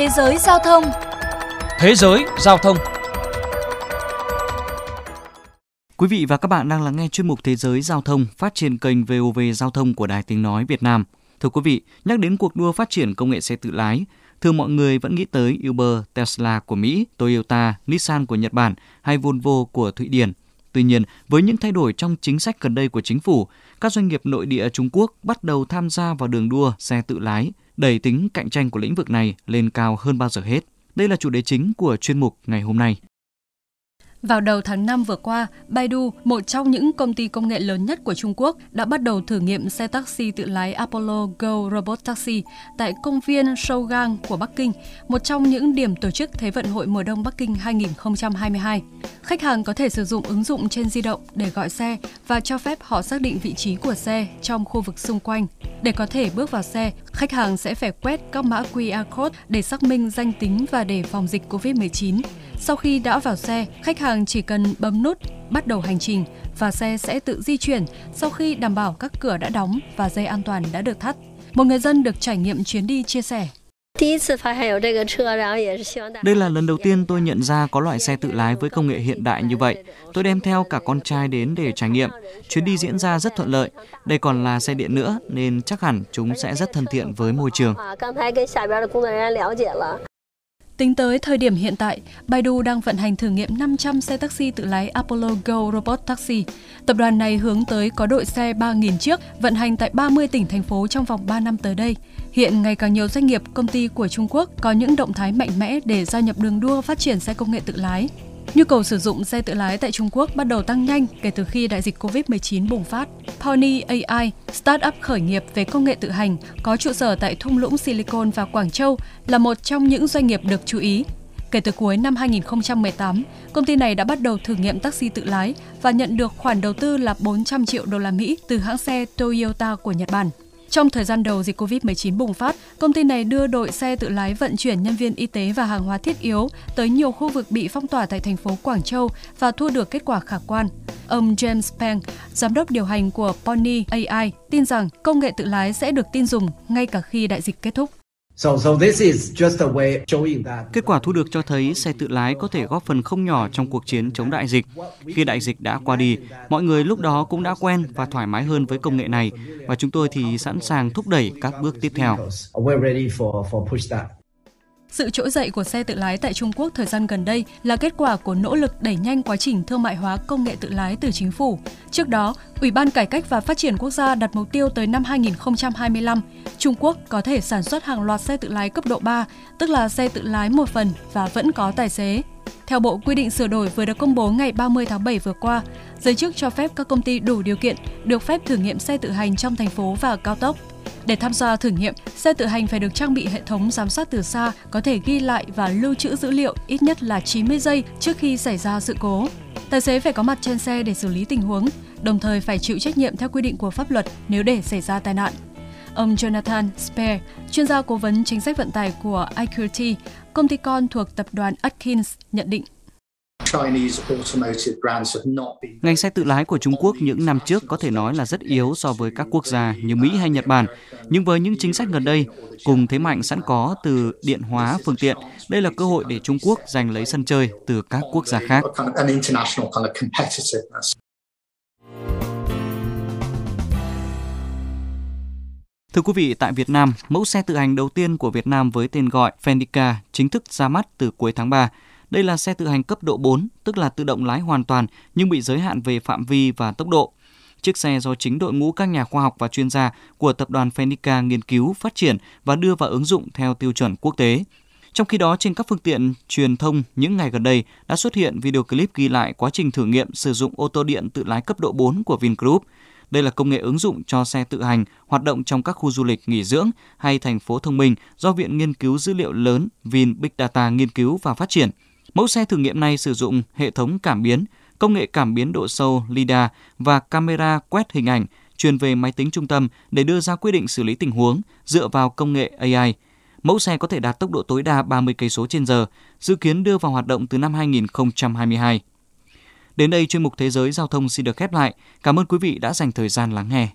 Thế giới giao thông Thế giới giao thông Quý vị và các bạn đang lắng nghe chuyên mục Thế giới giao thông phát trên kênh VOV Giao thông của Đài Tiếng Nói Việt Nam. Thưa quý vị, nhắc đến cuộc đua phát triển công nghệ xe tự lái, thường mọi người vẫn nghĩ tới Uber, Tesla của Mỹ, Toyota, Nissan của Nhật Bản hay Volvo của Thụy Điển. Tuy nhiên, với những thay đổi trong chính sách gần đây của chính phủ, các doanh nghiệp nội địa Trung Quốc bắt đầu tham gia vào đường đua xe tự lái, đẩy tính cạnh tranh của lĩnh vực này lên cao hơn bao giờ hết. Đây là chủ đề chính của chuyên mục ngày hôm nay. Vào đầu tháng 5 vừa qua, Baidu, một trong những công ty công nghệ lớn nhất của Trung Quốc, đã bắt đầu thử nghiệm xe taxi tự lái Apollo Go Robot Taxi tại công viên Shougang của Bắc Kinh, một trong những điểm tổ chức Thế vận hội mùa đông Bắc Kinh 2022. Khách hàng có thể sử dụng ứng dụng trên di động để gọi xe và cho phép họ xác định vị trí của xe trong khu vực xung quanh. Để có thể bước vào xe, khách hàng sẽ phải quét các mã QR code để xác minh danh tính và để phòng dịch COVID-19. Sau khi đã vào xe, khách hàng chỉ cần bấm nút, bắt đầu hành trình và xe sẽ tự di chuyển sau khi đảm bảo các cửa đã đóng và dây an toàn đã được thắt. Một người dân được trải nghiệm chuyến đi chia sẻ. Đây là lần đầu tiên tôi nhận ra có loại xe tự lái với công nghệ hiện đại như vậy. Tôi đem theo cả con trai đến để trải nghiệm. Chuyến đi diễn ra rất thuận lợi. Đây còn là xe điện nữa, nên chắc hẳn chúng sẽ rất thân thiện với môi trường. Tính tới thời điểm hiện tại, Baidu đang vận hành thử nghiệm 500 xe taxi tự lái Apollo Go Robot Taxi. Tập đoàn này hướng tới có đội xe 3.000 chiếc vận hành tại 30 tỉnh thành phố trong vòng 3 năm tới đây. Hiện ngày càng nhiều doanh nghiệp, công ty của Trung Quốc có những động thái mạnh mẽ để gia nhập đường đua phát triển xe công nghệ tự lái. Nhu cầu sử dụng xe tự lái tại Trung Quốc bắt đầu tăng nhanh kể từ khi đại dịch COVID-19 bùng phát. Pony AI, startup khởi nghiệp về công nghệ tự hành, có trụ sở tại thung lũng Silicon và Quảng Châu, là một trong những doanh nghiệp được chú ý. Kể từ cuối năm 2018, công ty này đã bắt đầu thử nghiệm taxi tự lái và nhận được khoản đầu tư là 400 triệu đô la Mỹ từ hãng xe Toyota của Nhật Bản. Trong thời gian đầu dịch COVID-19 bùng phát, công ty này đưa đội xe tự lái vận chuyển nhân viên y tế và hàng hóa thiết yếu tới nhiều khu vực bị phong tỏa tại thành phố Quảng Châu và thu được kết quả khả quan. Ông James Peng, giám đốc điều hành của Pony AI, tin rằng công nghệ tự lái sẽ được tin dùng ngay cả khi đại dịch kết thúc. Kết quả thu được cho thấy xe tự lái có thể góp phần không nhỏ trong cuộc chiến chống đại dịch. Khi đại dịch đã qua đi, mọi người lúc đó cũng đã quen và thoải mái hơn với công nghệ này và chúng tôi thì sẵn sàng thúc đẩy các bước tiếp theo. Sự trỗi dậy của xe tự lái tại Trung Quốc thời gian gần đây là kết quả của nỗ lực đẩy nhanh quá trình thương mại hóa công nghệ tự lái từ chính phủ. Trước đó, Ủy ban Cải cách và Phát triển Quốc gia đặt mục tiêu tới năm 2025, Trung Quốc có thể sản xuất hàng loạt xe tự lái cấp độ 3, tức là xe tự lái một phần và vẫn có tài xế. Theo bộ quy định sửa đổi vừa được công bố ngày 30 tháng 7 vừa qua, giới chức cho phép các công ty đủ điều kiện được phép thử nghiệm xe tự hành trong thành phố và cao tốc. Để tham gia thử nghiệm, xe tự hành phải được trang bị hệ thống giám sát từ xa, có thể ghi lại và lưu trữ dữ liệu ít nhất là 90 giây trước khi xảy ra sự cố. Tài xế phải có mặt trên xe để xử lý tình huống, đồng thời phải chịu trách nhiệm theo quy định của pháp luật nếu để xảy ra tai nạn. Ông Jonathan Spear, chuyên gia cố vấn chính sách vận tải của IQT, công ty con thuộc tập đoàn Atkins, nhận định. Ngành xe tự lái của Trung Quốc những năm trước có thể nói là rất yếu so với các quốc gia như Mỹ hay Nhật Bản. Nhưng với những chính sách gần đây, cùng thế mạnh sẵn có từ điện hóa phương tiện, đây là cơ hội để Trung Quốc giành lấy sân chơi từ các quốc gia khác. Thưa quý vị, tại Việt Nam, mẫu xe tự hành đầu tiên của Việt Nam với tên gọi Fendica chính thức ra mắt từ cuối tháng 3. Đây là xe tự hành cấp độ 4, tức là tự động lái hoàn toàn nhưng bị giới hạn về phạm vi và tốc độ. Chiếc xe do chính đội ngũ các nhà khoa học và chuyên gia của tập đoàn Fendica nghiên cứu, phát triển và đưa vào ứng dụng theo tiêu chuẩn quốc tế. Trong khi đó, trên các phương tiện truyền thông những ngày gần đây đã xuất hiện video clip ghi lại quá trình thử nghiệm sử dụng ô tô điện tự lái cấp độ 4 của Vingroup. Đây là công nghệ ứng dụng cho xe tự hành hoạt động trong các khu du lịch nghỉ dưỡng hay thành phố thông minh do Viện Nghiên cứu Dữ liệu lớn Vin Big Data nghiên cứu và phát triển. Mẫu xe thử nghiệm này sử dụng hệ thống cảm biến, công nghệ cảm biến độ sâu LiDAR và camera quét hình ảnh truyền về máy tính trung tâm để đưa ra quyết định xử lý tình huống dựa vào công nghệ AI. Mẫu xe có thể đạt tốc độ tối đa 30 cây số trên giờ, dự kiến đưa vào hoạt động từ năm 2022. Đến đây chuyên mục Thế giới Giao thông xin được khép lại. Cảm ơn quý vị đã dành thời gian lắng nghe.